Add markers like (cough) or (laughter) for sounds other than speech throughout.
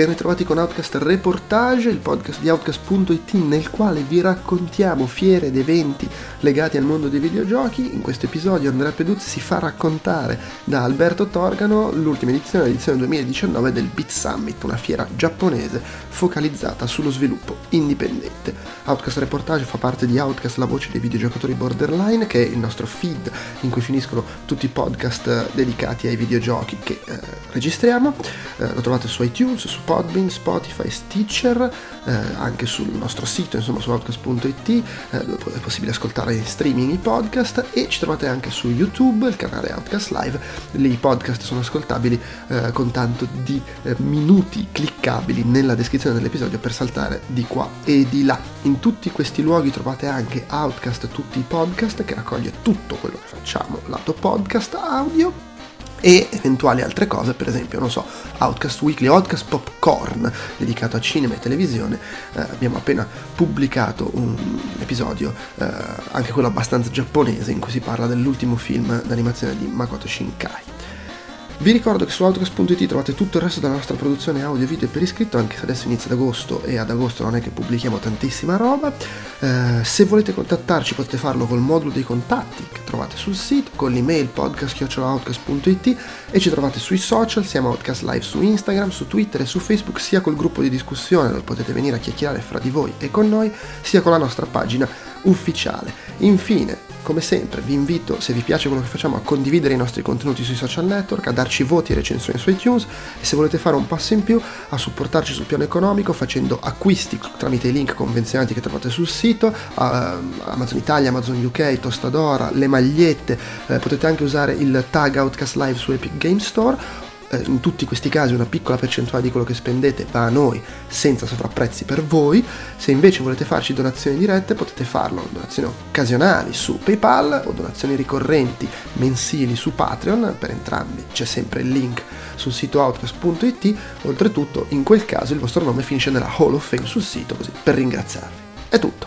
ben ritrovati con Outcast Reportage, il podcast di Outcast.it nel quale vi raccontiamo fiere ed eventi legati al mondo dei videogiochi. In questo episodio Andrea Peduzzi si fa raccontare da Alberto Torgano l'ultima edizione, l'edizione 2019 del Beat Summit, una fiera giapponese focalizzata sullo sviluppo indipendente. Outcast Reportage fa parte di Outcast, la voce dei videogiocatori borderline, che è il nostro feed in cui finiscono tutti i podcast dedicati ai videogiochi che eh, registriamo. Eh, lo trovate su iTunes, su Podbean, Spotify, Stitcher, eh, anche sul nostro sito, insomma su outcast.it, eh, dove è possibile ascoltare in streaming i podcast e ci trovate anche su YouTube, il canale Outcast Live, lì i podcast sono ascoltabili eh, con tanto di eh, minuti cliccabili nella descrizione dell'episodio per saltare di qua e di là. In tutti questi luoghi trovate anche Outcast, tutti i podcast che raccoglie tutto quello che facciamo lato podcast audio e eventuali altre cose, per esempio, non so, Outcast Weekly, Outcast Popcorn, dedicato a cinema e televisione. Eh, abbiamo appena pubblicato un episodio, eh, anche quello abbastanza giapponese, in cui si parla dell'ultimo film d'animazione di Makoto Shinkai. Vi ricordo che su Outcast.it trovate tutto il resto della nostra produzione audio e video per iscritto, anche se adesso inizia ad agosto e ad agosto non è che pubblichiamo tantissima roba. Eh, se volete contattarci potete farlo col modulo dei contatti che trovate sul sito, con l'email podcast.outcast.it e ci trovate sui social, siamo Outcast Live su Instagram, su Twitter e su Facebook, sia col gruppo di discussione dove potete venire a chiacchierare fra di voi e con noi, sia con la nostra pagina ufficiale. Infine, come sempre vi invito, se vi piace quello che facciamo, a condividere i nostri contenuti sui social network, a darci voti e recensioni su iTunes e se volete fare un passo in più a supportarci sul piano economico facendo acquisti tramite i link convenzionati che trovate sul sito, Amazon Italia, Amazon UK, Tostadora, le magliette, eh, potete anche usare il tag Outcast Live su Epic Game Store eh, in tutti questi casi una piccola percentuale di quello che spendete va a noi senza sovrapprezzi per voi. Se invece volete farci donazioni dirette potete farlo, donazioni occasionali su PayPal o donazioni ricorrenti mensili su Patreon, per entrambi c'è sempre il link sul sito outcast.it, oltretutto in quel caso il vostro nome finisce nella Hall of Fame sul sito così per ringraziarvi. È tutto,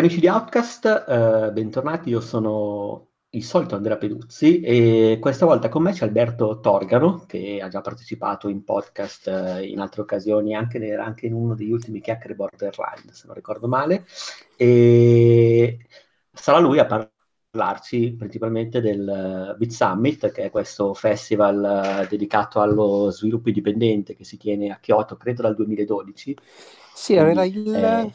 Cari amici di Outcast, eh, bentornati, io sono il solito Andrea Peduzzi e questa volta con me c'è Alberto Torgano che ha già partecipato in podcast eh, in altre occasioni, anche, anche in uno degli ultimi chiacchiere borderline, se non ricordo male, e sarà lui a parlarci principalmente del Beat Summit, che è questo festival eh, dedicato allo sviluppo indipendente che si tiene a Kyoto, credo dal 2012. Sì, era il...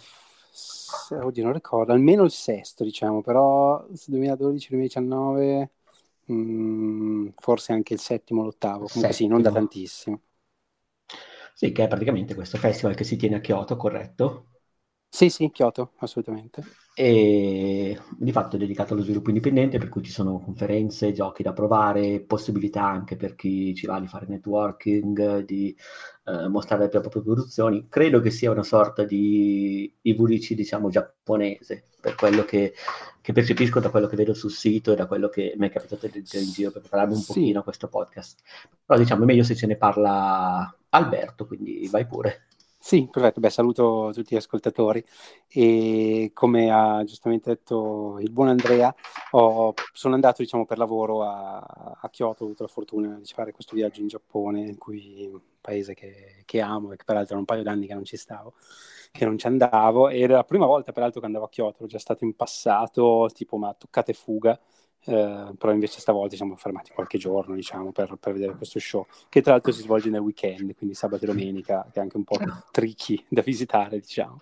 Eh, oddio, non ricordo, almeno il sesto, diciamo, però 2012-2019, mh, mm, forse anche il settimo, l'ottavo, comunque sì, non da tantissimo. Sì, che è praticamente questo festival che si tiene a Kyoto, corretto? Sì, sì, Kyoto, assolutamente. E di fatto è dedicato allo sviluppo indipendente, per cui ci sono conferenze, giochi da provare, possibilità anche per chi ci va di fare networking, di eh, mostrare le proprie produzioni. Credo che sia una sorta di IVDC, diciamo, giapponese, per quello che, che, percepisco da quello che vedo sul sito e da quello che mi è capitato di leggere in giro per prepararmi un sì. pochino a questo podcast. Però diciamo, è meglio se ce ne parla Alberto, quindi vai pure. Sì, perfetto. Beh, saluto tutti gli ascoltatori e come ha giustamente detto il buon Andrea, ho, sono andato diciamo, per lavoro a, a, Kyoto, ho avuto la fortuna di fare questo viaggio in Giappone, in cui un paese che, che amo e che peraltro era un paio d'anni che non ci stavo, che non ci andavo. Era la prima volta peraltro che andavo a Kyoto, ero già stato in passato, tipo ma toccate fuga eh, però invece stavolta siamo fermati qualche giorno diciamo, per, per, vedere questo show che tra l'altro si svolge nel weekend quindi sabato e domenica che è anche un po' tricky da visitare diciamo.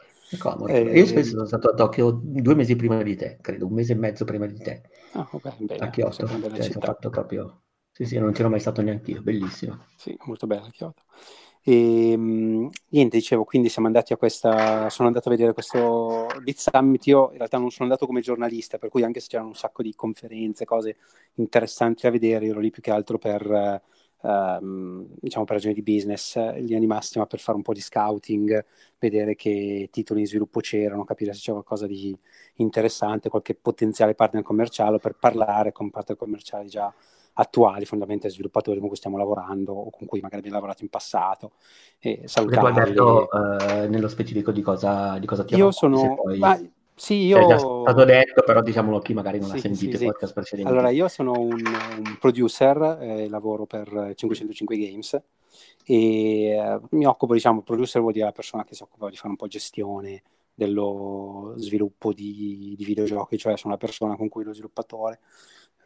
Eh, io spesso sono stato a Tokyo due mesi prima di te, credo, un mese e mezzo prima di te. Ah, ok, bene. A Kyoto, cioè, sono fatto proprio... Sì, sì, non c'ero mai stato neanche io, bellissimo. Sì, molto bella Kyoto. E ehm, niente, dicevo, quindi siamo andati a questa. Sono andato a vedere questo Lead Summit. Io in realtà non sono andato come giornalista, per cui anche se c'erano un sacco di conferenze, cose interessanti da vedere, ero lì più che altro per. Uh, diciamo per ragioni di business, in linea di massima per fare un po' di scouting, vedere che titoli in sviluppo c'erano, capire se c'è qualcosa di interessante, qualche potenziale partner commerciale per parlare con partner commerciali già attuali, fondamentalmente sviluppatori con cui stiamo lavorando o con cui magari abbiamo lavorato in passato. E salutarli. Detto, uh, nello specifico di cosa, di cosa ti Io sono... Poi... Ma, sì, io... È già stato detto, però diciamolo chi magari non sì, ha sentito sì, podcast precedenti. Allora, io sono un, un producer, eh, lavoro per 505 Games e eh, mi occupo, diciamo, producer vuol dire la persona che si occupa di fare un po' gestione dello sviluppo di, di videogiochi, cioè sono la persona con cui lo sviluppatore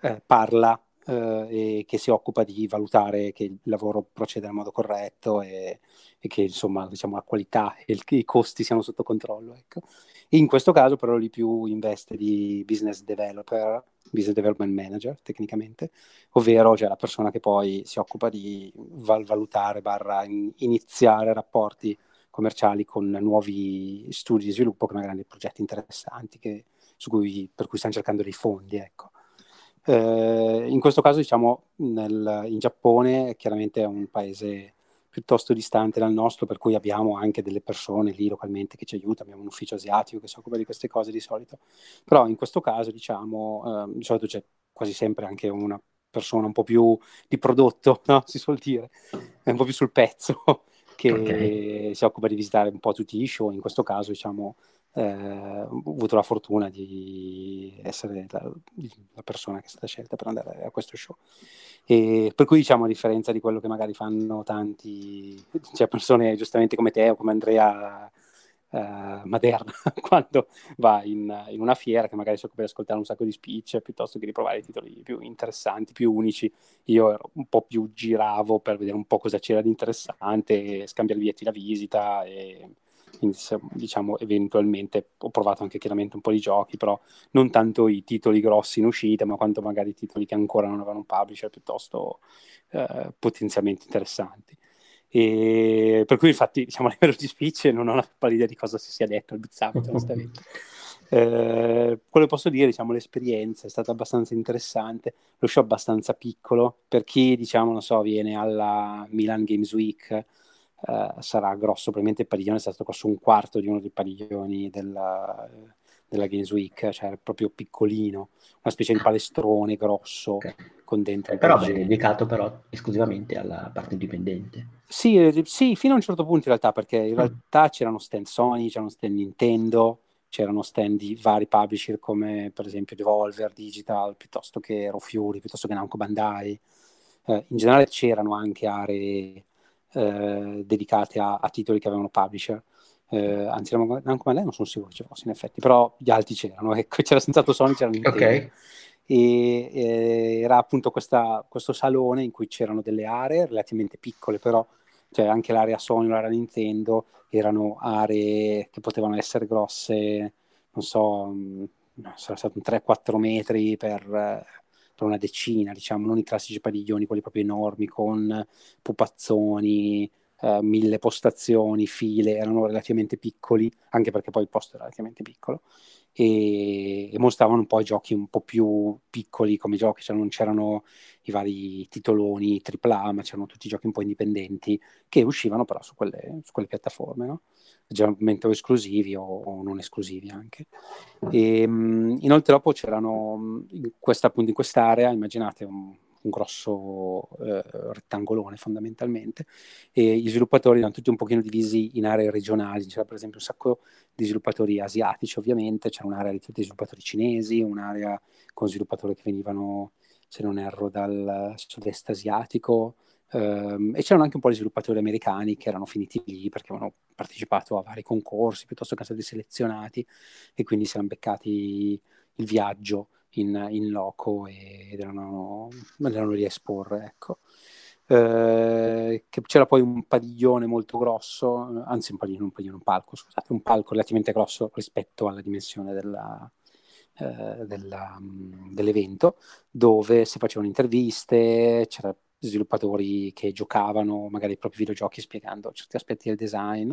eh, parla eh, e che si occupa di valutare che il lavoro proceda in modo corretto e, e che insomma diciamo, la qualità e il, i costi siano sotto controllo. Ecco. In questo caso però lì più investe di business developer, business development manager tecnicamente, ovvero cioè, la persona che poi si occupa di val- valutare, barra in- iniziare rapporti commerciali con nuovi studi di sviluppo che magari hanno progetti interessanti che, cui, per cui stanno cercando dei fondi. Ecco. Eh, in questo caso, diciamo, nel, in Giappone chiaramente è un paese piuttosto distante dal nostro, per cui abbiamo anche delle persone lì localmente che ci aiutano, abbiamo un ufficio asiatico che si occupa di queste cose di solito, però in questo caso, diciamo, eh, di solito c'è quasi sempre anche una persona un po' più di prodotto, (laughs) no? si suol dire, è un po' più sul pezzo, (laughs) che okay. si occupa di visitare un po' tutti gli show, in questo caso, diciamo, eh, ho avuto la fortuna di essere la, la, persona che è stata scelta per andare a questo show. E per cui, diciamo, a differenza di quello che magari fanno tanti, cioè persone giustamente come te o come Andrea eh, Maderna, (laughs) quando va in, in, una fiera che magari si occupa di ascoltare un sacco di speech piuttosto che di provare i titoli più interessanti, più unici, io ero un po' più giravo per vedere un po' cosa c'era di interessante, scambiare biglietti da visita e diciamo eventualmente ho provato anche chiaramente un po' di giochi, però non tanto i titoli grossi in uscita, ma quanto magari i titoli che ancora non avevano un publisher piuttosto eh, potenzialmente interessanti. E per cui infatti diciamo a livello di speech non ho la pallida di cosa si sia detto al Bizzamit onestamente. (laughs) Eh, quello che posso dire, diciamo, l'esperienza è stata abbastanza interessante, lo show abbastanza piccolo, per chi, diciamo, non so, viene alla Milan Games Week, eh, sarà grosso, probabilmente il padiglione è stato grosso un quarto di uno dei padiglioni della, della Games Week, cioè proprio piccolino, una specie di palestrone grosso okay. con dentro. Eh, però è dedicato però esclusivamente alla parte indipendente. Sì, eh, sì, fino a un certo punto in realtà, perché in mm. realtà c'erano stand Sony, c'erano stand Nintendo, c'erano stand di vari publisher come per esempio Devolver Digital, piuttosto che Rofiuri, piuttosto che Namco Bandai. Eh, in generale c'erano anche aree eh, dedicate a, a, titoli che avevano publisher. Eh, anzi, Namco Bandai non sono sicuro che ci fosse in effetti, però gli altri c'erano, (laughs) ecco, c'era senza Sony, c'era Nintendo. Ok. E, e era appunto questa, questo salone in cui c'erano delle aree relativamente piccole, però cioè anche l'area Sony, l'area Nintendo, erano aree che potevano essere grosse, non so, sarà stato 3-4 metri per, per una decina, diciamo, non i classici padiglioni, quelli proprio enormi con pupazzoni, eh, mille postazioni, file, erano relativamente piccoli, anche perché poi il posto era relativamente piccolo, e, e mostravano un po' i giochi un po' più piccoli come giochi, cioè non c'erano i vari titoloni AAA, ma c'erano tutti giochi un po' indipendenti che uscivano però su quelle, su quelle piattaforme, no? generalmente o esclusivi o, o non esclusivi anche. E, um, inoltre dopo c'erano in questa, appunto in quest'area, immaginate un, un grosso eh, rettangolone fondamentalmente e gli sviluppatori erano tutti un pochino divisi in aree regionali, c'era per esempio un sacco di sviluppatori asiatici ovviamente, c'era un'area di tutti sviluppatori cinesi, un'area con sviluppatori che venivano, se non erro, dal sud-est asiatico, Um, e c'erano anche un po' di sviluppatori americani che erano finiti lì perché avevano partecipato a vari concorsi piuttosto che stati selezionati e quindi si erano beccati il viaggio in, in loco ed erano, erano lì a esporre. Ecco. eh, c'era poi un padiglione molto grosso, anzi un padiglione, un padiglione, un palco, scusate, un palco relativamente grosso rispetto alla dimensione della, eh, della, mm, dell'evento, dove si facevano interviste, c'erano sviluppatori che giocavano magari i propri videogiochi spiegando certi aspetti del design,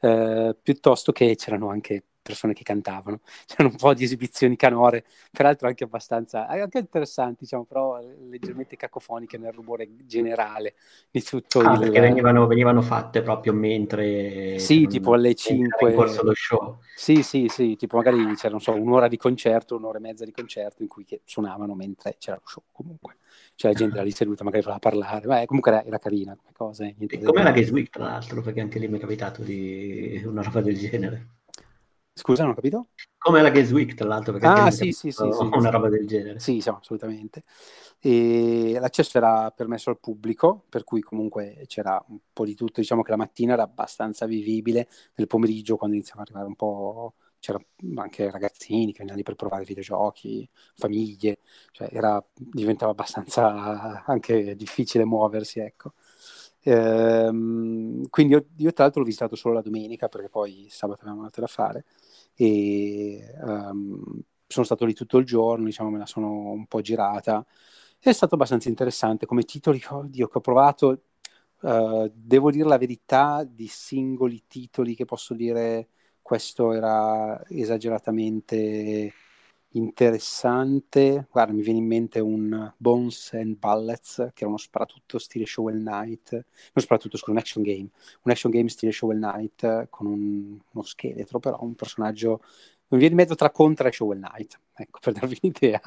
eh, piuttosto che c'erano anche persone che cantavano. (laughs) C'erano un po' di esibizioni canore, peraltro anche abbastanza anche interessanti, diciamo, però leggermente cacofoniche nel rumore generale di tutto ah, il... perché venivano, venivano, fatte proprio mentre... Sì, tipo alle 5... In corso lo show. Sì, sì, sì, tipo magari c'era, so, un'ora di concerto, un'ora e mezza di concerto in cui suonavano mentre c'era lo show comunque. La gente (laughs) era lì seduta, magari voleva parlare, ma comunque era, era carina come cosa. Eh, e come la Week, tra l'altro, perché anche lì mi è capitato di una roba del genere. Scusa, non ho capito? Come la Week, tra l'altro, perché ah, sì, sì, sì, una roba del genere. Sì, sì, assolutamente. E l'accesso era permesso al pubblico, per cui comunque c'era un po' di tutto. Diciamo che la mattina era abbastanza vivibile, nel pomeriggio quando iniziava ad arrivare un po' c'era anche ragazzini che venivano lì per provare videogiochi, famiglie, cioè era, diventava abbastanza (laughs) anche difficile muoversi, ecco. Ehm, quindi io, io, tra l'altro l'ho visitato solo la domenica perché poi sabato avevamo altro da fare e um, sono stato lì tutto il giorno, diciamo me la sono un po' girata. È stato abbastanza interessante come titoli oddio, che ho provato. Uh, devo dire la verità di singoli titoli che posso dire questo era esageratamente interessante. Guarda, mi viene in mente un Bones and Ballets, che era uno sparatutto stile Shovel Knight, non sparatutto, scusa, un action game, un action game stile Shovel Knight con un, uno scheletro, però un personaggio mi viene in mezzo tra Contra e Shovel Knight, ecco, per darvi (laughs) un'idea.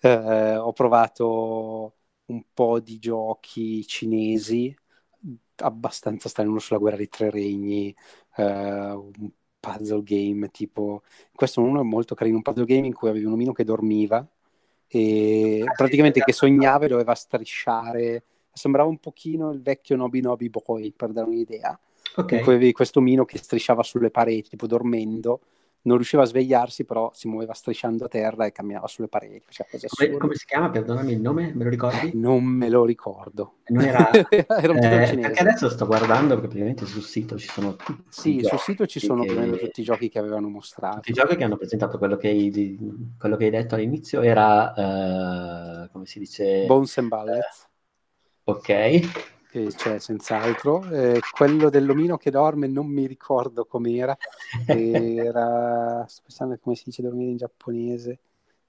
Eh, ho provato un po' di giochi cinesi abbastanza strani, uno sulla guerra dei tre regni, eh, un puzzle game tipo questo uno è molto carino un puzzle game in cui avevi un omino che dormiva e ah, praticamente sì, che sognava e doveva strisciare. Sembrava un pochino il vecchio Nobi Nobi Boy per dare un'idea. Okay. in cui avevi questo omino che strisciava sulle pareti tipo dormendo non riusciva a svegliarsi, però si muoveva strisciando a terra e camminava sulle pareti. Come, come, si chiama? Perdonami il nome, me lo ricordi? Eh, non me lo ricordo. Non era, (laughs) era un eh, cinese. Perché adesso sto guardando, perché praticamente sul sito ci sono tutti Sì, sul sito ci sono che... tutti i giochi che avevano mostrato. Tutti i giochi che hanno presentato quello che hai, quello che hai detto all'inizio era, uh, come si dice? Bones and Ballets. ok che c'è senz'altro. Eh, quello dell'omino che dorme non mi ricordo com'era, era, sto pensando come si dice dormire in giapponese,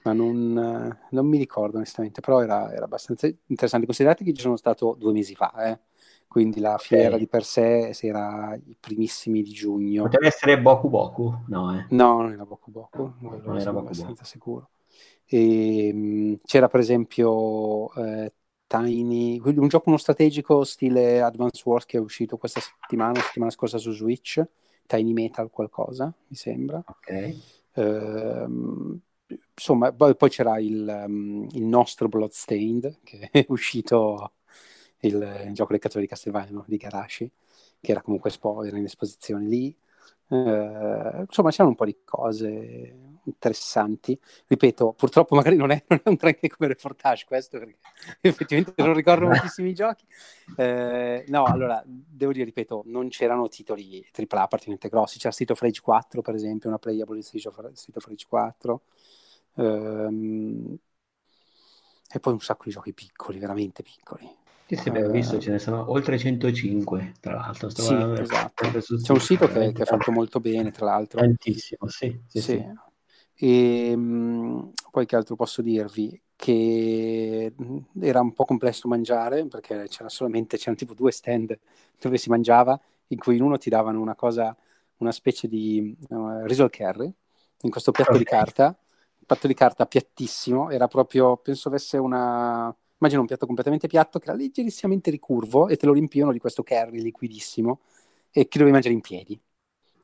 ma non, non mi ricordo onestamente, però era, era, abbastanza interessante. Considerate che ci sono stato due mesi fa, eh? quindi la fiera okay. di per sé era i primissimi di giugno. Poteva essere Boku Boku? No, eh. no non era Boku Boku, non era Boku abbastanza Boku. sicuro. E, mh, mm, c'era per esempio eh, Tiny, un gioco uno strategico stile Advance Wars che è uscito questa settimana, settimana scorsa su Switch, Tiny Metal qualcosa, mi sembra. Ok. Uh, insomma, poi, poi c'era il, um, il, nostro Bloodstained, che (laughs) è uscito il, il gioco del cattolico di Castelvano di Garashi, che era comunque espo, era in esposizione lì. Uh, insomma, c'erano un po' di cose interessanti. Ripeto, purtroppo magari non è, (laughs) non è un granché come reportage questo, perché effettivamente non ricordo (laughs) moltissimi giochi. Eh, no, allora, devo dire, ripeto, non c'erano titoli AAA appartenente grossi. C'era Street of Rage 4, per esempio, una playable of, Street of Rage 4. Ehm, e poi un sacco di giochi piccoli, veramente piccoli. Sì, sì, abbiamo visto, ce ne sono oltre 105, tra l'altro. Sì, esatto. C'è un sito che, che, è fatto molto bene, tra l'altro. Tantissimo, sì. sì, sì. E mh, poi che altro posso dirvi? Che era un po' complesso mangiare perché c'era solamente, c'erano tipo due stand dove si mangiava, in cui in uno ti davano una cosa, una specie di uh, riso al curry, in questo piatto okay. di carta, un piatto di carta piattissimo, era proprio, penso avesse una, immagino un piatto completamente piatto che era leggerissimamente ricurvo e te lo riempivano di questo curry liquidissimo e che dovevi mangiare in piedi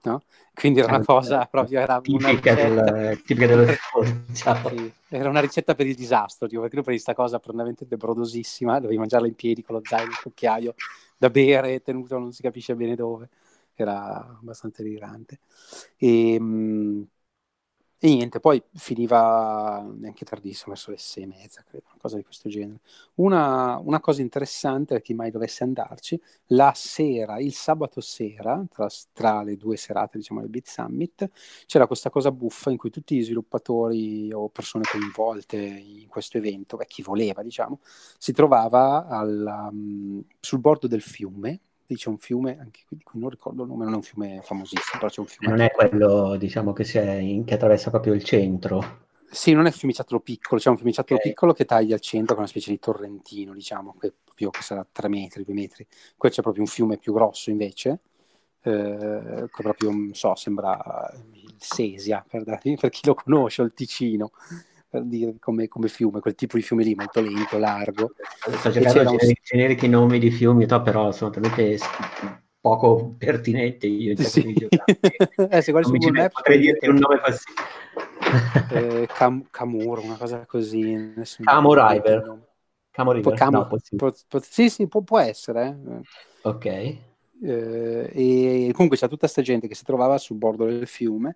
no? Quindi era una eh, cosa proprio, era tipica, una del, dello (laughs) diciamo. sì, era una ricetta per il disastro, tipo, perché io per questa cosa profondamente brodosissima, dovevi mangiarla in piedi con lo zaino, il cucchiaio, da bere, tenuto non si capisce bene dove, era abbastanza delirante. E, ehm, e niente, poi finiva neanche tardissimo, verso le sei e mezza, credo, una cosa di questo genere. Una, una cosa interessante, per chi mai dovesse andarci, la sera, il sabato sera, tra, tra le due serate, diciamo, del Beat Summit, c'era questa cosa buffa in cui tutti gli sviluppatori o persone coinvolte in questo evento, beh, chi voleva, diciamo, si trovava al, um, sul bordo del fiume, lì c'è un fiume, anche qui non ricordo il nome, non è un fiume famosissimo, però c'è un fiume. Non è quello, diciamo, che, in, che attraversa proprio il centro. Sì, non è un fiumiciattolo piccolo, c'è un fiumiciattolo okay. piccolo che taglia il centro con una specie di torrentino, diciamo, che proprio che sarà 3 metri, 2 metri. Qui c'è proprio un fiume più grosso invece, eh, che proprio, non so, sembra il Sesia, per, (laughs) per chi lo conosce, o il Ticino per dire come, come, fiume, quel tipo di fiume lì, molto lento, largo. Sto cercando un... generici nomi di fiumi, però sono talmente poco pertinenti io sì. (laughs) eh, se guardi su Google Maps potrei dirti un nome così (laughs) eh, Cam- Camur una cosa così Camo River Camo River Camo, no, po- sì sì può, può essere eh. ok eh, e comunque c'è tutta questa gente che si trovava sul bordo del fiume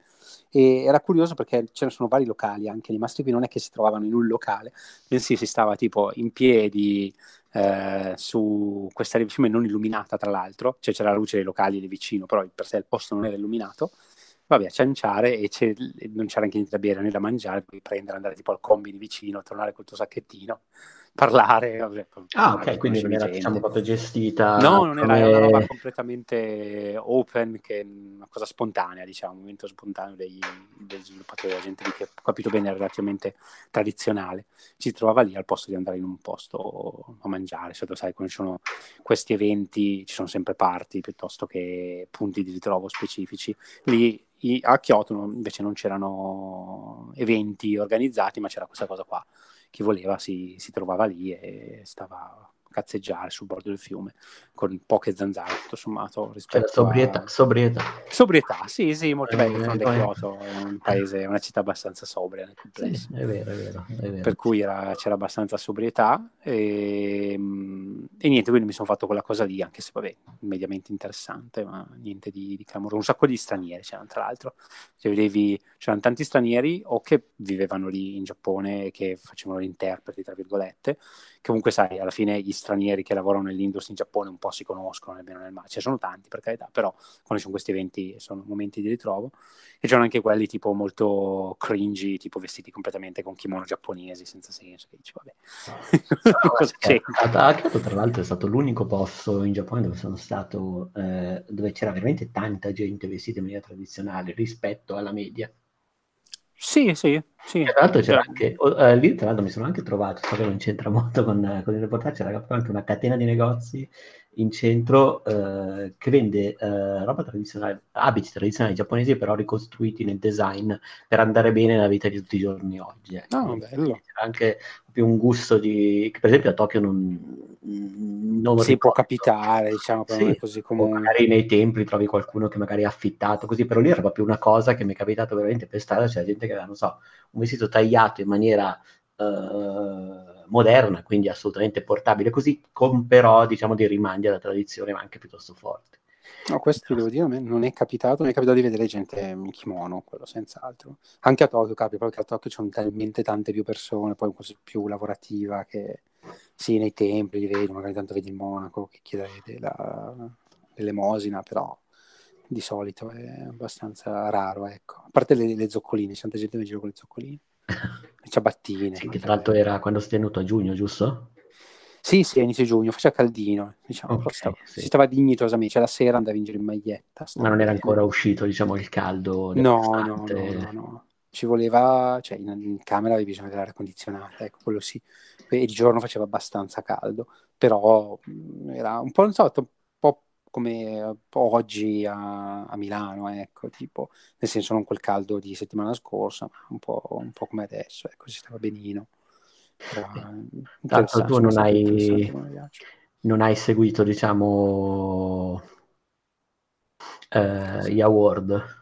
e era curioso perché ce ne sono vari locali anche rimasti qui, non è che si trovavano in un locale, bensì si stava tipo in piedi eh, su questa riva fiume non illuminata tra l'altro, cioè c'era la luce dei locali lì vicino, però per sé il posto non era illuminato, vabbè a cianciare e non c'era anche niente da bere né da mangiare, puoi prendere, andare tipo al combi di vicino, tornare col tuo sacchettino parlare. Vabbè, ah, ok, quindi non era diciamo, proprio gestita. No, non come... era una roba completamente open, che è una cosa spontanea, diciamo, un movimento spontaneo dei, degli sviluppatori, la gente lì che ho capito bene, era relativamente tradizionale. Ci trovava lì al posto di andare in un posto a mangiare. Se sai, quando ci sono questi eventi, ci sono sempre parti piuttosto che punti di ritrovo specifici. Lì a Kyoto invece non c'erano eventi organizzati, ma c'era questa cosa qua chi voleva si, si trovava lì e stava cazzeggiare sul bordo del fiume con poche zanzare tutto sommato rispetto cioè, sobrietà, a... sobrietà sobrietà. Sì sì molto eh, bello eh, Kyoto è un paese una città abbastanza sobria nel complesso sì, è, vero, è, vero, è vero. Per cui era, c'era abbastanza sobrietà e, e, niente quindi mi sono fatto quella cosa lì anche se vabbè mediamente interessante ma niente di, di clamoroso. Un sacco di stranieri c'erano tra l'altro. Cioè, vedevi, c'erano tanti stranieri o che vivevano lì in Giappone che facevano gli interpreti tra virgolette comunque sai, alla fine gli stranieri che lavorano nell'industria in Giappone un po' si conoscono nel bene o nel male, ce ne sono tanti per carità, però quando ci sono questi eventi sono momenti di ritrovo e c'erano anche quelli tipo molto cringy, tipo vestiti completamente con kimono giapponesi senza senso, che dici vabbè, (laughs) cosa c'è? Kyoto tra l'altro è stato l'unico posto in Giappone dove sono stato, eh, dove c'era veramente tanta gente vestita in maniera tradizionale rispetto alla media. Sì, sì, sì. Tra l'altro c'era anche, uh, lì tra l'altro mi sono anche trovato, so che non c'entra (laughs) molto con, con il reportaggio, c'era anche una catena di negozi in centro uh, che vende uh, roba tradizionale, abiti tradizionali giapponesi però ricostruiti nel design per andare bene nella vita di tutti i giorni oggi. Ecco. Oh, bello. C'era anche più un gusto di... che per esempio a Tokyo non, non si può capitare, diciamo, sì, così comune. Magari nei templi trovi qualcuno che magari ha affittato così, però lì era proprio una cosa che mi è capitato veramente per strada, c'è gente che aveva, non so, un vestito tagliato in maniera uh, moderna, quindi assolutamente portabile, così con però, diciamo, dei rimandi alla tradizione, ma anche piuttosto forti. No, questo devo dire, a me non è capitato, mi è capitato di vedere gente in kimono, quello senz'altro. Anche a Tokyo capita, perché a Tokyo ci sono talmente tante più persone, poi così più lavorativa, che sì, nei templi li vedi, magari tanto vedi il monaco che chiede la, l'elemosina, però di solito è abbastanza raro, ecco. A parte le, le zoccoline, c'è tanta gente che giro con le zoccoline, (laughs) le ciabattine. Sì, che tra l'altro era quando si è tenuto a giugno, giusto? Sì, sì, a inizio giugno, faceva caldino, diciamo, okay, stava, sì. si stava dignitosamente, cioè la sera andavi in giro in maglietta. Ma non era ancora uscito, diciamo, il caldo? No, no, no, no, no, Ci voleva, cioè in, in camera avevi bisogno dell'aria condizionata, ecco, quello sì. E il giorno faceva abbastanza caldo, però mm, era un po', non so, un po' come oggi a, a Milano, ecco, tipo, nel senso non quel caldo di settimana scorsa, ma un po', un po come adesso, ecco, si stava benino. Tanto tu non hai, non hai seguito, diciamo, eh, gli award.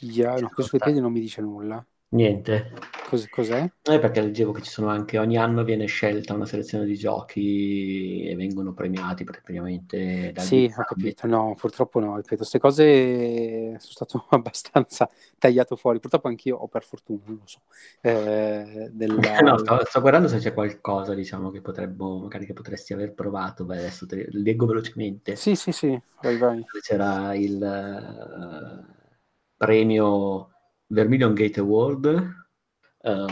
Yeah, no, questo Wikipedia non mi dice nulla. Niente. Cos- cos'è? Eh, perché leggevo che ci sono anche, ogni anno viene scelta una selezione di giochi e vengono premiati praticamente Sì, ho capito. No, purtroppo no, ripeto, queste cose sono stato (laughs) abbastanza tagliato fuori. Purtroppo anch'io, o per fortuna, non lo so. Eh, della... (laughs) No, sto, sto guardando se c'è qualcosa, diciamo, che potrebbe, magari che potresti aver provato. Beh, adesso te leggo velocemente. Sì, sì, sì, vai, vai. C'era il uh, premio Vermilion Gate Award uh,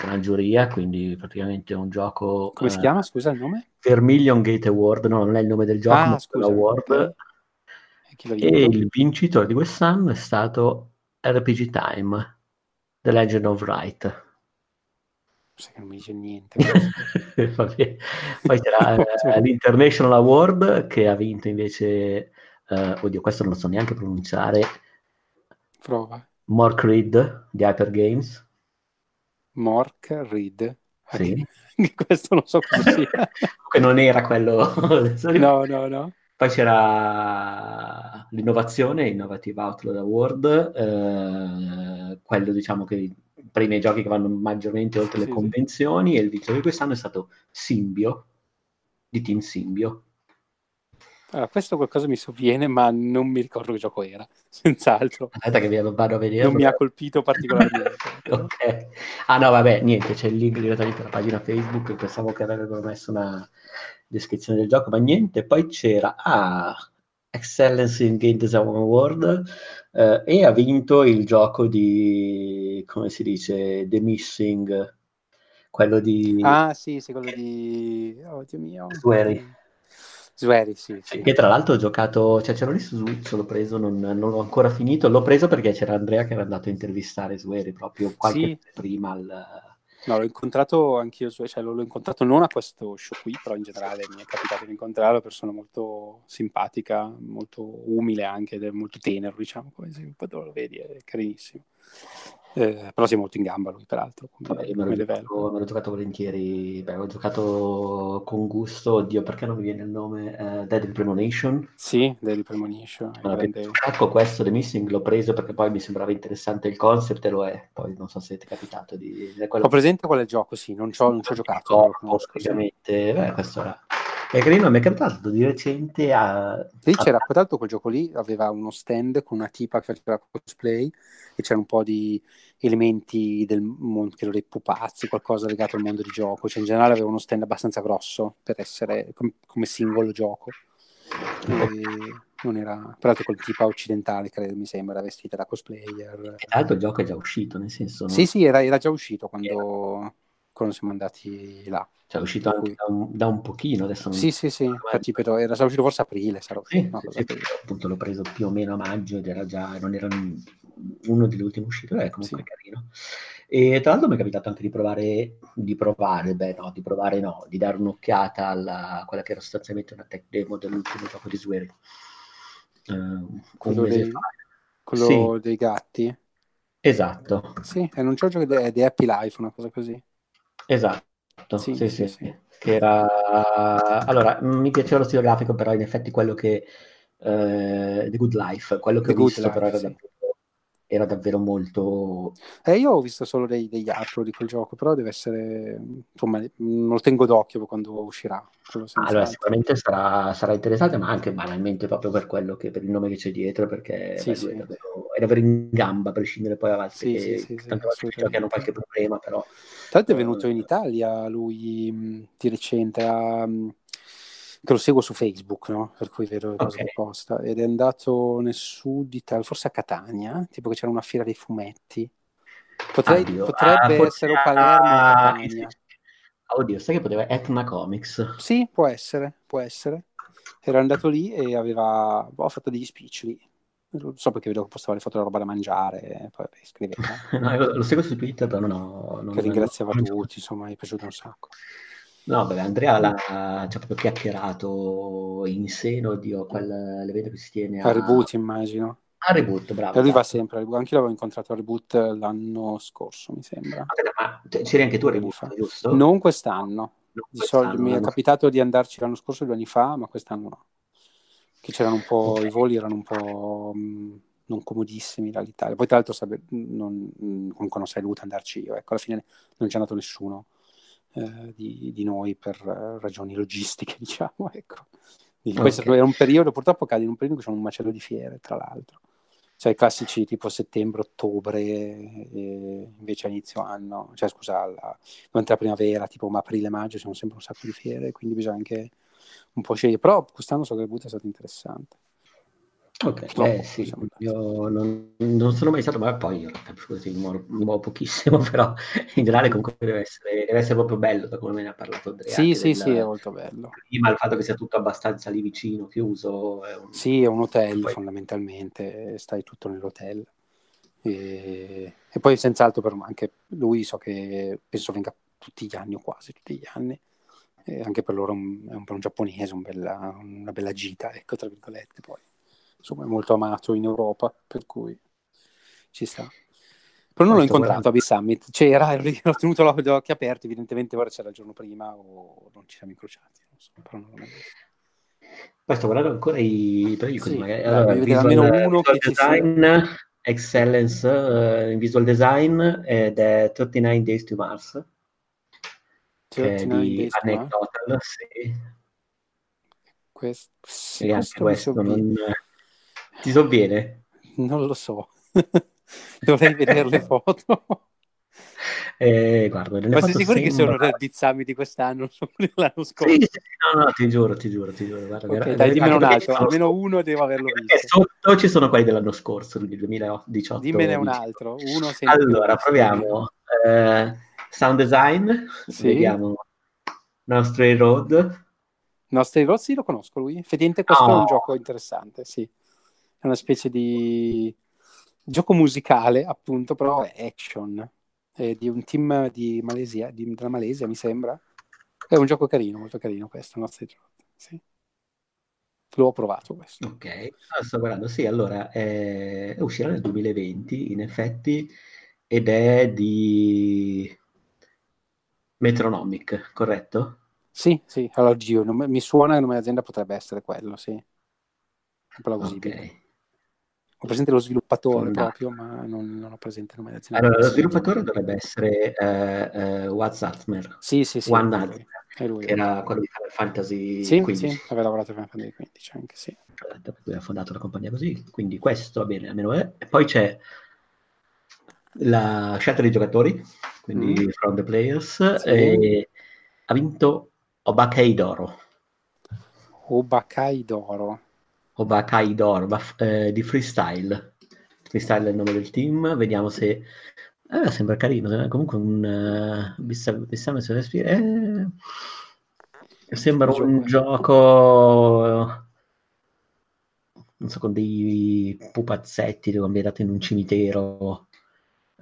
gran giuria, quindi praticamente un gioco... Come si uh, chiama, scusa, il nome? Vermilion Gate Award, no, non è il nome del gioco, ah, ma scusa, l'award. Okay. E il vincitore di quest'anno è stato RPG Time, The Legend of Wright. Sai che non mi dice niente. (laughs) Poi c'era (laughs) uh, l'International Award che ha vinto invece, uh, oddio, questo non lo so neanche pronunciare. Prova. Mark Reed di Hyper Games. Mork Reed. Sì. (laughs) Questo non so cosa sia. (laughs) che non era quello... (laughs) no, no, no. Poi c'era l'innovazione, Innovative Outload Award, eh, quello diciamo che primi giochi che vanno maggiormente oltre Sì, le sì. convenzioni e il vincitore di quest'anno è stato Symbio, di Team Symbio. Allora, questo qualcosa mi sovviene, ma non mi ricordo che gioco era, (laughs) senz'altro. Aspetta che vado a vedere. Non mi ha colpito particolarmente. (laughs) ok. Ah no, vabbè, niente, c'è il link direttamente alla pagina Facebook, pensavo che avrebbero messo una descrizione del gioco, ma niente. Poi c'era ah, Excellence in Game Design Award eh, e ha vinto il gioco di, come si dice, The Missing, quello di Ah, sì, sì, quello di... Oh, Dio mio. Swery. Swery, sì, sì. Che tra l'altro ho giocato, cioè c'ero lì su Switch, l'ho preso, non, non l'ho ancora finito, l'ho preso perché c'era Andrea che era andato a intervistare Sueri proprio qualche Sì. prima al... No, l'ho incontrato anch'io, cioè l'ho l'ho incontrato non a questo show qui, però in generale mi è capitato di incontrarlo, una persona molto simpatica, molto umile anche, ed è molto tenero, diciamo, come quando lo vedi, è carinissimo. Eh, però sei molto in gamba lui, peraltro, come, Vabbè, me l'ho, giocato, me l'ho giocato volentieri, beh, ho giocato con gusto, oddio perché non mi viene il nome, eh, Deadly Premonition, Sì, Daily Premonition, è grande- un sacco questo, The Missing, l'ho preso perché poi mi sembrava interessante il concept e lo è, poi non so se ti è capitato di... è quello Ho presente qual è il gioco, sì, non ci ho, giocato, sì. Ovviamente, beh, questo era... È carino, mi è capitato di recente a... Lì a- c'era, tra l'altro quel gioco lì aveva uno stand con una tipa che faceva cosplay e c'era un po' di elementi del mondo, credo dei pupazzi, qualcosa legato al mondo di gioco, cioè in generale aveva uno stand abbastanza grosso per essere com- come singolo gioco. E non era, peraltro quel tipa occidentale, credo, mi sembra, vestita da cosplayer. Tra l'altro il gioco è già uscito, nel senso... Sì, sì, era, era già uscito quando, quando siamo andati là. Cioè, è uscito anche da un, da un pochino, adesso non Sì, sì, sì, infatti però era già uscito forse aprile, sarà Sì, una sì, sì, appunto l'ho preso più o meno a maggio ed era già, non era un- uno delle ultime uscite, è comunque Sì. carino. E tra l'altro mi è capitato anche di provare, di provare, beh no, di provare no, di dare un'occhiata alla, a quella che era sostanzialmente una tech demo dell'ultimo gioco di Swery. Eh, un Quello dei-. Quello dei gatti? Esatto, Sì, è un gioco è di Happy Life, una cosa così. Esatto, Sì, sì, sì, sì. Che era... Allora, mi piaceva lo stile grafico, però in effetti quello che... eh, The Good Life, quello che The ho visto però era sì. davvero, era davvero molto... Eh, io ho visto solo dei- degli artwork di quel gioco, però deve essere, insomma, non lo tengo d'occhio quando uscirà. Allora, sicuramente sarà, sarà interessante, ma anche banalmente proprio per quello che, per il nome che c'è dietro, perché Sì, beh, sì. è, davvero, è davvero in gamba, a prescindere poi a volte Sì, che sì, sì, sì, tante volte giochi hanno qualche problema, però l'altro è venuto in Italia lui di recente, a, che lo seguo su Facebook, no? Per cui vedo le cose Ok. che posta, ed è andato nel sud Italia, forse a Catania, tipo che c'era una fiera dei fumetti. Potrei- Oddio, potrebbe ah, essere o Palermo o Catania. Oddio, sai che poteva Etna Comics? Sì, può essere, può essere. Era andato lì e aveva boh, fatto degli speech lì. Non so perché vedo che postava le foto della roba da mangiare, e poi scriveva. (laughs) No, lo seguo su Twitter, però ho... Non, che ringraziava non- tutti, insomma, mi è piaciuto un sacco. No, beh, Andrea l'ha ci ha proprio chiacchierato in seno, oddio, quell'evento che si tiene a... A reboot, immagino. A Reboot, bravo. E lui va sempre a reboot. Anche io l'avevo incontrato a reboot l'anno scorso, mi sembra. Ma c'eri anche tu a Reboot, fa. giusto? Non quest'anno. Non Di quest'anno, solito mi è capitato di andarci l'anno scorso, due anni fa, ma quest'anno no. Che c'erano un po', i voli erano un po', mh, non comodissimi dall'Italia. Poi tra l'altro sarebbe, non, comunque non sarei dovuto andarci io, ecco, alla fine non c'è andato nessuno eh, di, di, noi per uh, ragioni logistiche, (laughs) diciamo, ecco. Okay. Questo era un periodo, purtroppo cade in un periodo che c'è un macello di fiere, tra l'altro. Cioè i classici tipo settembre, ottobre, invece a inizio anno, cioè scusa, alla, durante la primavera, tipo aprile, maggio, sono sempre un sacco di fiere, quindi bisogna anche un po' scegliere. Però quest'anno so che il boot è stato interessante. Ok, eh, sì, io non, non, sono mai stato, ma poi io così, mi muovo, muovo pochissimo, (laughs) però in generale comunque deve essere, deve essere proprio bello, da come me ne ha parlato Andrea. Sì, sì, del, sì, è molto bello. Prima il fatto che sia tutto abbastanza lì vicino, chiuso. È un... Sì, è un hotel poi... fondamentalmente, stai tutto nell'hotel. E, e poi senz'altro per anche lui so che penso venga tutti gli anni o quasi tutti gli anni. E anche per loro è un, è un, un giapponese, un bella, una bella gita, ecco, tra virgolette, poi insomma è molto amato in Europa, per cui ci sta. Però non l'ho incontrato a Big Summit, c'era, (laughs) l'ho tenuto gli occhi aperti, evidentemente ora c'era il giorno prima o non ci siamo incrociati, non so, però non l'ho. Poi sto guardando ancora i periodi sì, magari. Allora, visual, almeno uno che design. Excellence uh, in Visual Design ed è 39 Days to Mars. 39 Days to Mars? Sì. Questo, questo, questo non... Ti so bene? Non lo so. (laughs) Dovrei (laughs) vedere le foto. Eh, guarda, Ma sei sicuro che sono Red Summit di quest'anno, (laughs) l'anno scorso? Sì, sì, no, no, ti giuro, ti giuro, ti giuro. Guarda, okay, dai, dimmene un altro, almeno uno devo averlo visto. Sotto ci sono quelli dell'anno scorso, quindi 2018. Dimmene un altro, uno Allora, proviamo. Eh, sound design, sì. vediamo. Nostray Road. Nostray Road sì, lo conosco lui. Effettivamente questo oh. è un gioco interessante, sì è una specie di gioco musicale, appunto, però è action, è di un team di Malesia, di, della Malesia, mi sembra. È un gioco carino, molto carino questo, nostro gioco. Sì. L'ho provato questo. Ok, ah, sto guardando, sì, allora è... uscirà nel 2020 in effetti ed è di Metronomic, corretto? Sì, sì, allora Gio, mi suona che il nome dell'azienda potrebbe essere quello, sì. È plausibile. Okay ho presente lo sviluppatore no. proprio, ma non, non, ho presente il nome dell'azienda. Allora, lo sviluppatore dovrebbe essere uh, uh, Watzatmer. Sì, sì, sì. One è lui, è lui, era quello di Final Fantasy sì, 15. Sì, aveva lavorato per Final Fantasy 15 anche, sì. Lui ha fondato la compagnia così, quindi questo va bene, almeno è. E poi c'è la scelta dei giocatori, quindi mm. from the players, sì. e ha vinto Obakai d'oro. Obakai d'oro. Obakai d'oro eh, di freestyle. Freestyle è il nome del team, vediamo se... Eh, sembra carino, comunque un... Uh. Eh, sembra un gioco... Non so, con dei pupazzetti ambientati in un cimitero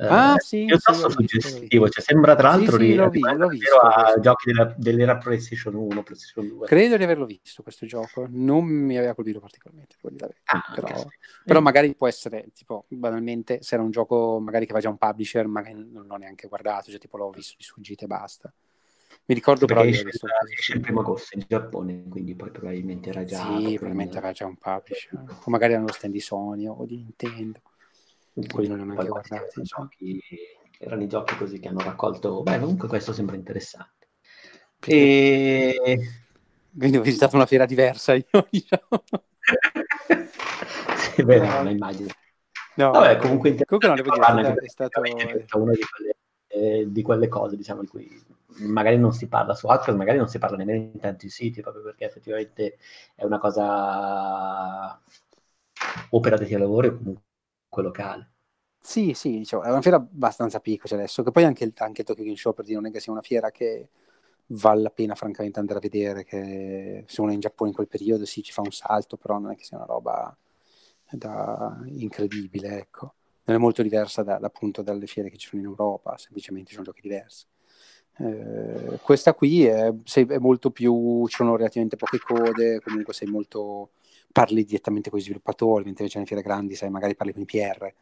Ah, eh, sì, io sì, suggestivo, cioè, sembra tra l'altro sì, sì, l'ho, visto, l'ho visto, a giochi della, dell'era PlayStation 1, PlayStation 2. Credo di averlo visto questo gioco, non mi aveva colpito particolarmente, ah, però, okay. però magari può essere, tipo, banalmente, se era un gioco magari che va già un publisher, magari non l'ho neanche guardato, cioè tipo l'ho visto di sfuggita e basta. Mi ricordo però esce, visto esce il primo agosto in Giappone, quindi poi probabilmente era già... Sì, probabilmente era già un publisher, o magari erano lo stand di Sony o di Nintendo quelli non li ho neanche guardati. Giochi, erano i giochi così che hanno raccolto. Beh, comunque questo sembra interessante. E... Quindi ho visitato una fiera diversa io, (laughs) diciamo. sì, beh, no, immagino. No, Vabbè, comunque, inter- comunque non devo dire, è, stato... è una di quelle, eh, di quelle, cose, diciamo, di cui magari non si parla su Outcast, magari non si parla nemmeno in tanti siti, proprio perché effettivamente è una cosa opera di lavoro comunque locale. Sì, sì, diciamo, è una fiera abbastanza piccola adesso, che poi anche, anche Tokyo Game Show per dire non è che sia una fiera che vale la pena francamente andare a vedere, che se uno è in Giappone in quel periodo sì ci fa un salto, però non è che sia una roba da... incredibile, ecco. Non è molto diversa da, appunto dalle fiere che ci sono in Europa, semplicemente sono giochi diversi. Eh, questa qui è, sei, è, molto più, ci sono relativamente poche code, comunque sei molto parli direttamente con i sviluppatori, mentre invece nelle fiere grandi, sai, magari parli con i PR,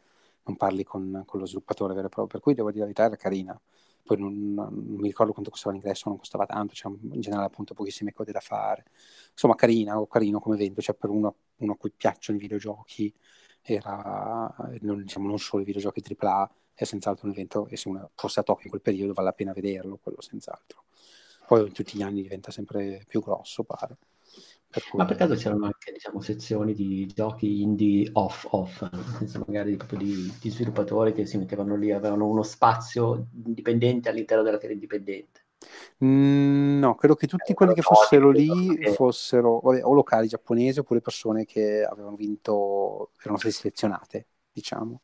non parli con, con lo sviluppatore vero e proprio. Per cui devo dire la verità, era carina. Poi non, non, mi ricordo quanto costava l'ingresso, non costava tanto, c'è in generale appunto pochissime cose da fare. Insomma, carina, o carino come evento, cioè per uno, uno a cui piacciono i videogiochi, era non, diciamo, non solo i videogiochi AAA, è senz'altro un evento e se uno fosse a Tokyo in quel periodo vale la pena vederlo, quello senz'altro. Poi tutti gli anni diventa sempre più grosso, pare. Per cui... Ma per caso c'erano anche diciamo, sezioni di giochi indie off-off, nel senso magari proprio di, di, sviluppatori che si mettevano lì, avevano uno spazio indipendente all'interno della fiera indipendente. Mm, no, credo che tutti eh, quelli che fossero lì che... fossero vabbè, o locali giapponesi oppure persone che avevano vinto, erano state selezionate, diciamo.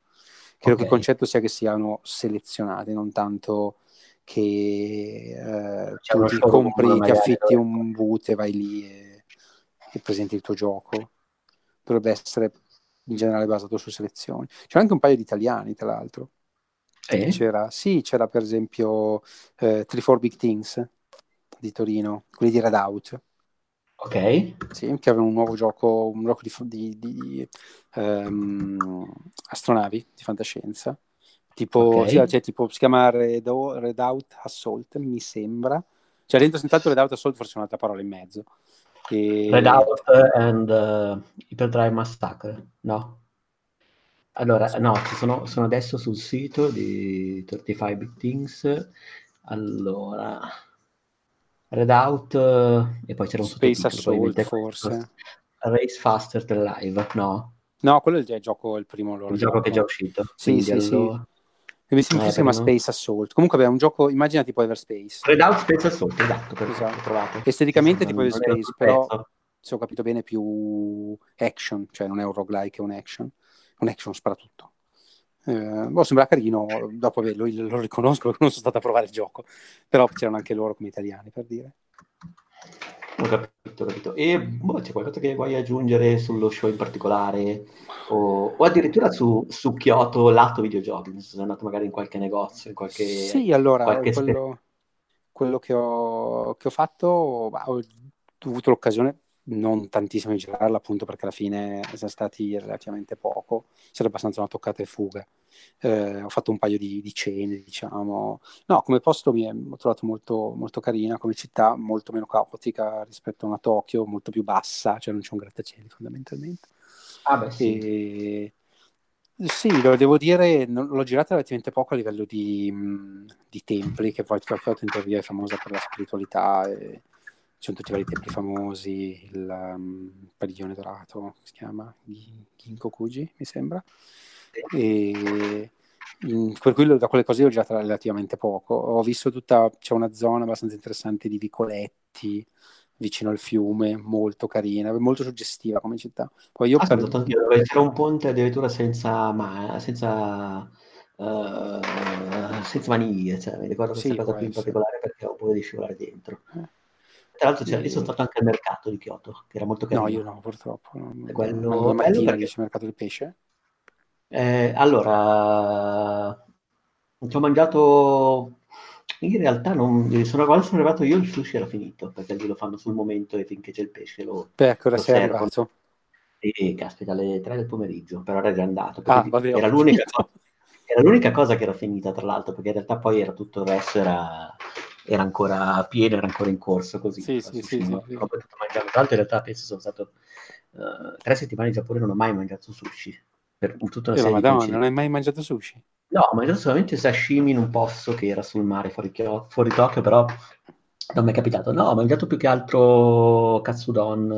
Credo okay. che il concetto sia che siano selezionate, non tanto che eh, tu ti compri, ti affitti un boot e vai lì e, e, presenti il tuo gioco. Dovrebbe essere in generale basato su selezioni. C'era anche un paio di italiani, tra l'altro. Eh? C'era, sì, c'era per esempio eh, 3-4 Big Things di Torino, quelli di Redout. Ok. Sì, che avevano un nuovo gioco, un gioco di, di, di um, astronavi, di fantascienza. Tipo, okay. cioè, tipo, si chiama Redo, Redout Assault, mi sembra. Cioè, dentro senz'altro Redout Assault forse è un'altra parola in mezzo. E... Redout and uh, Hyperdrive Massacre, no? Allora, no, sono, sono, adesso sul sito di 35 Big Things. Allora, Redout e poi c'era un Space Assault forse. Race Faster Than Live, no? No, quello è il gioco, il primo loro il gioco, che è già uscito. Sì, sì, allora... sì. Mi sembra eh, si chiama no? Space Assault. Comunque, è un gioco, immagina tipo Everspace. Redout Space Assault, esatto, esatto. trovato. Esteticamente tipo Everspace, però se ho capito bene più action, cioè non è un roguelike, è un action. Un action sparatutto. Eh, boh, sembra carino, dopo beh, lo, lo riconosco, (laughs) non sono stato a provare il gioco, però c'erano anche loro come italiani, per dire. Ho capito, ho capito. E boh, c'è qualcosa che vuoi aggiungere sullo show in particolare? O, o addirittura su, su, Kyoto, lato videogiochi? Se sei andato magari in qualche negozio, in qualche... Sì, allora, qualche quello, quello che, ho, che ho fatto, ho avuto l'occasione non tantissimo di girarla appunto perché alla fine siamo stati relativamente poco, c'era abbastanza una toccata e fuga. Eh, ho fatto un paio di, di, cene, diciamo. No, come posto mi è, ho trovato molto, molto carina, come città molto meno caotica rispetto a una Tokyo, molto più bassa, cioè non c'è un grattacieli fondamentalmente. Ah beh, sì. E... Sì, lo devo dire, l'ho girata relativamente poco a livello di, di templi, che poi teoria è famosa per la spiritualità e ci sono tutti i vari templi famosi, il um, padiglione dorato, si chiama Ginkokuji, mi sembra. E in, per cui da quelle cose ho girato relativamente poco. Ho visto tutta, c'è una zona abbastanza interessante di vicoletti vicino al fiume, molto carina, molto suggestiva come città. Poi io ah, per... dove c'era un ponte addirittura senza, ma, senza, uh, senza maniglie, cioè, mi ricordo questa sì, cosa più in particolare perché ho paura di scivolare dentro. Eh. Tra l'altro c'era, io sono stato anche al mercato di Kyoto, che era molto carino. No, io no, purtroppo. Non... Quello... La mattina perché... dice mercato del pesce? Eh, allora, ci ho mangiato... In realtà non... sono, quando sono arrivato io il sushi era finito, perché lì lo fanno sul momento e finché c'è il pesce lo... Beh, ora sei arrivato? E caspita, alle 3 del pomeriggio, però era già andato. Ah, vabbè, era, l'unica (laughs) cosa, era l'unica cosa che era finita, tra l'altro, perché in realtà poi era tutto il resto, era era ancora pieno, era ancora in corso così. Sì, sì, sì, sì, Ho potuto mangiare. Tra l'altro in realtà penso sono stato uh, tre settimane in Giappone non ho mai mangiato sushi. Per tutta una eh, serie madonna, non hai mai mangiato sushi? No, ho mangiato solamente sashimi in un posto che era sul mare fuori, fuori Tokyo, però non mi è capitato. No, ho mangiato più che altro katsudon,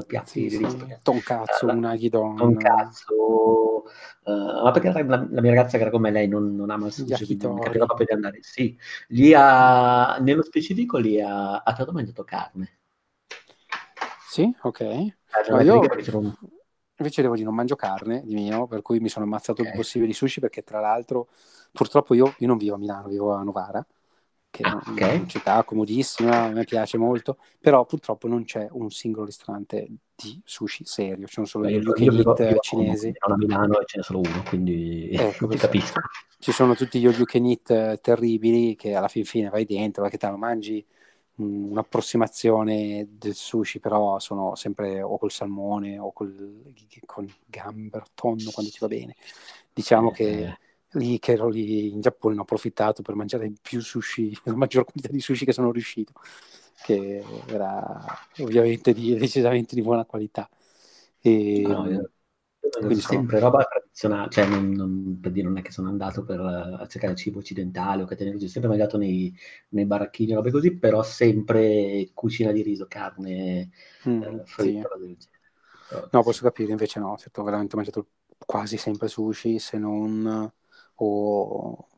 uh, piatti sì, di sì. Tonkatsu, uh, unagi don. Tonkatsu, uh, ma perché la, la, mia ragazza che era come lei non, non ama il sushi, quindi mi capita proprio di andare. Sì, lì a, nello specifico lì a, a Kyoto ho mangiato carne. Sì, ok. Eh, no, io... Un... Invece devo dire, non mangio carne di mio, per cui mi sono ammazzato okay. il possibile di sushi perché tra l'altro, purtroppo io, io non vivo a Milano, vivo a Novara che ah, è okay. una città comodissima, a me piace molto, però purtroppo non c'è un singolo ristorante di sushi serio, ci sono solo gli all cinesi. Sono a Milano e ce n'è solo uno, quindi (laughs) ecco, ti capisco. Ci sono tutti gli can eat terribili che alla fin fine vai dentro, che te lo mangi un'approssimazione del sushi, però sono sempre o col salmone o col, con gambero, tonno quando ti va bene. Diciamo eh, che eh lì che ero lì in Giappone, ho approfittato per mangiare più sushi, (laughs) la maggior quantità di sushi che sono riuscito, che era ovviamente di, decisamente di buona qualità. E, no, io, sempre sono... roba tradizionale, cioè non, non, per dire non è che sono andato per uh, cercare cibo occidentale o catene così, ho sempre mangiato nei, nei baracchini, robe così, però sempre cucina di riso, carne, mm, eh, fritta, sì. no, posso capire, invece no, certo, ho veramente mangiato quasi sempre sushi, se non o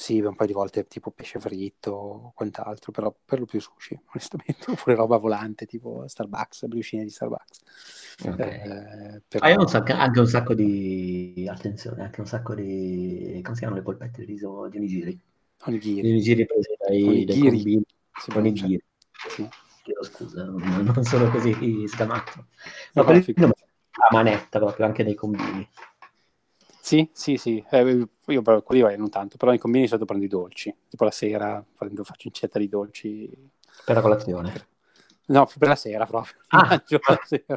sì, un paio di volte tipo pesce fritto o quant'altro, però per lo più sushi, (laughs) onestamente, oppure roba volante tipo Starbucks, briochine di Starbucks. Okay. Eh, però... Hai un sacco, anche un sacco di attenzione, anche un sacco di come si chiamano le polpette di riso di onigiri? Onigiri. Di onigiri presi dai, onigiri. dai onigiri. Sì. Chiedo scusa, non, sono così scamato. Ma no, per no, la manetta proprio anche nei combini. Sì, sì, sì, eh, io però quelli vai non tanto, però nei combini solito prendo i dolci, tipo la sera prendo, faccio incetta di dolci. Per la colazione? No, per la sera proprio. Ah, (laughs) la (laughs) sera.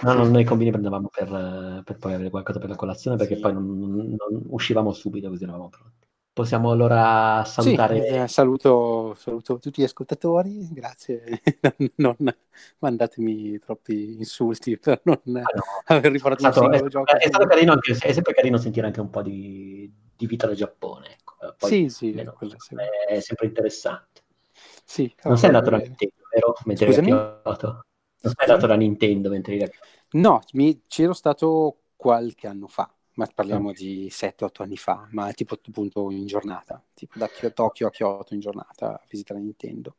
no, no, noi combini prendevamo per, per, poi avere qualcosa per la colazione perché sì. poi non, non, non, uscivamo subito così eravamo pronti. Possiamo allora salutare. Sì, eh, saluto, saluto, tutti gli ascoltatori, grazie. (laughs) non mandatemi troppi insulti per non ah, no. aver stato, un è, gioco. È, stato carino anche, è sempre carino sentire anche un po' di, di vita del Giappone. Ecco. Poi, sì, sì, meno, è sempre interessante. Sì, non sei andato da Nintendo, vero? Mentre Scusami? Non sei andato da Nintendo mentre eri a No, mi, c'ero stato qualche anno fa ma parliamo okay. di 7-8 anni fa, ma tipo appunto in giornata, tipo da Tokyo a Kyoto in giornata a visitare Nintendo.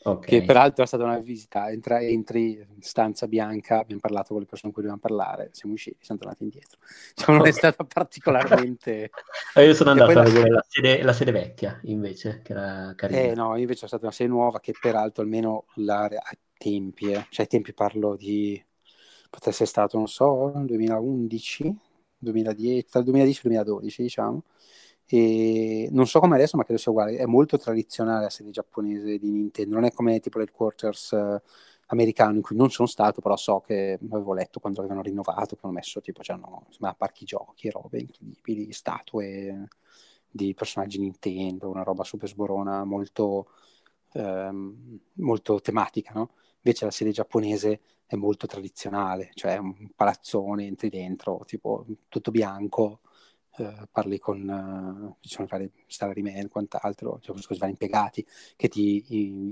Okay. Che peraltro è stata una visita, entra, entri in stanza bianca, abbiamo parlato con le persone con cui dovevamo parlare, siamo usciti, siamo tornati indietro. (laughs) Cioè, non è stata particolarmente... (laughs) Eh, io sono andato a vedere la sede, la sede, vecchia, invece, che era carina. Eh no, invece è stata una sede nuova che peraltro almeno l'area a tempi, eh. cioè a tempi parlo di... potrebbe essere stato, non so, 2011, 2010, tra il 2010 e il 2012, diciamo. E non so come adesso, ma credo sia uguale. È molto tradizionale la sede giapponese di Nintendo, non è come tipo l'headquarters eh, americano in cui non sono stato, però so che avevo letto quando avevano rinnovato, che hanno messo tipo, c'hanno insomma, parchi giochi, robe incredibili, statue di personaggi Nintendo, una roba super sborona, molto, ehm, molto tematica, no? Invece la sede giapponese è molto tradizionale, cioè un palazzone, entri dentro, tipo tutto bianco, eh, parli con eh, ci sono vari salaryman e quant'altro, cioè questi vari impiegati che ti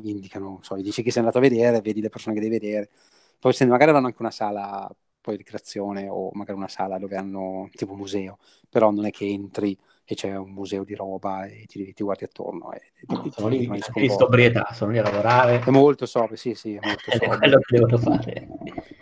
indicano, so, dici che sei andato a vedere, vedi le persone che devi vedere, poi se magari hanno anche una sala poi ricreazione o magari una sala dove hanno tipo museo, però non è che entri e c'è un museo di roba e ti, ti guardi attorno. E, no, ti, sono lì in sobrietà, sono lì a lavorare. È molto sobrio, sì, sì, è (laughs) molto sobrio. quello che devono fare.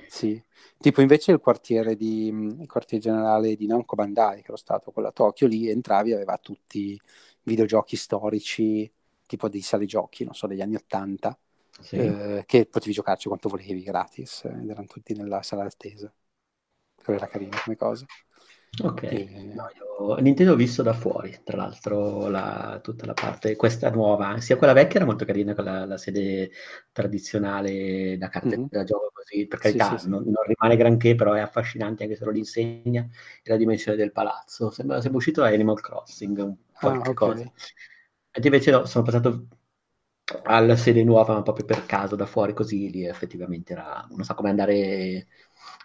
Sì. Tipo invece il quartiere, di, il quartiere generale di Namco Bandai, che ero stato con la Tokyo, lì entravi aveva tutti videogiochi storici, tipo dei sale giochi, non so, degli anni Ottanta, sì. eh, che potevi giocarci quanto volevi gratis, ed erano tutti nella sala d'attesa. Quello era carino come cosa. Ok, e... no, io... Nintendo ho visto da fuori, tra l'altro la, tutta la parte, questa nuova, sia quella vecchia era molto carina con la, sede tradizionale da carte mm-hmm. da gioco così, per carità sì, sì, non, non, rimane granché, però è affascinante anche se lo l'insegna e la dimensione del palazzo, sembra, sembra uscito da Animal Crossing, un qualche ah, okay. cosa. E invece no, sono passato alla sede nuova ma proprio per caso da fuori così lì effettivamente era non so come andare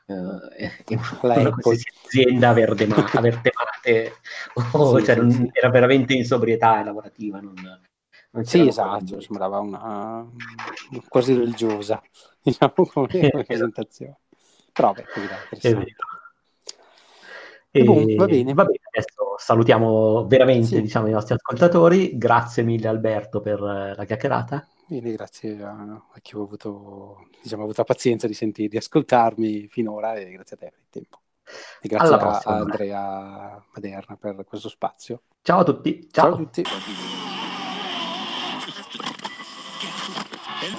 uh, in una (laughs) azienda aver, dema- aver (laughs) temate oh, sì, cioè, sì, non, sì. era veramente in sobrietà lavorativa non, non sì esatto sembrava una quasi religiosa (laughs) diciamo come presentazione però beh, è vero e, boh, va bene. Va bene, adesso salutiamo veramente diciamo, i nostri ascoltatori. Grazie mille Alberto per la chiacchierata. Bene, grazie a, a chi ha avuto, diciamo, avuto la pazienza di sentire, di ascoltarmi finora e grazie a te per il tempo. E grazie a, a Andrea Maderna per questo spazio. Ciao a tutti. Ciao, Ciao a tutti.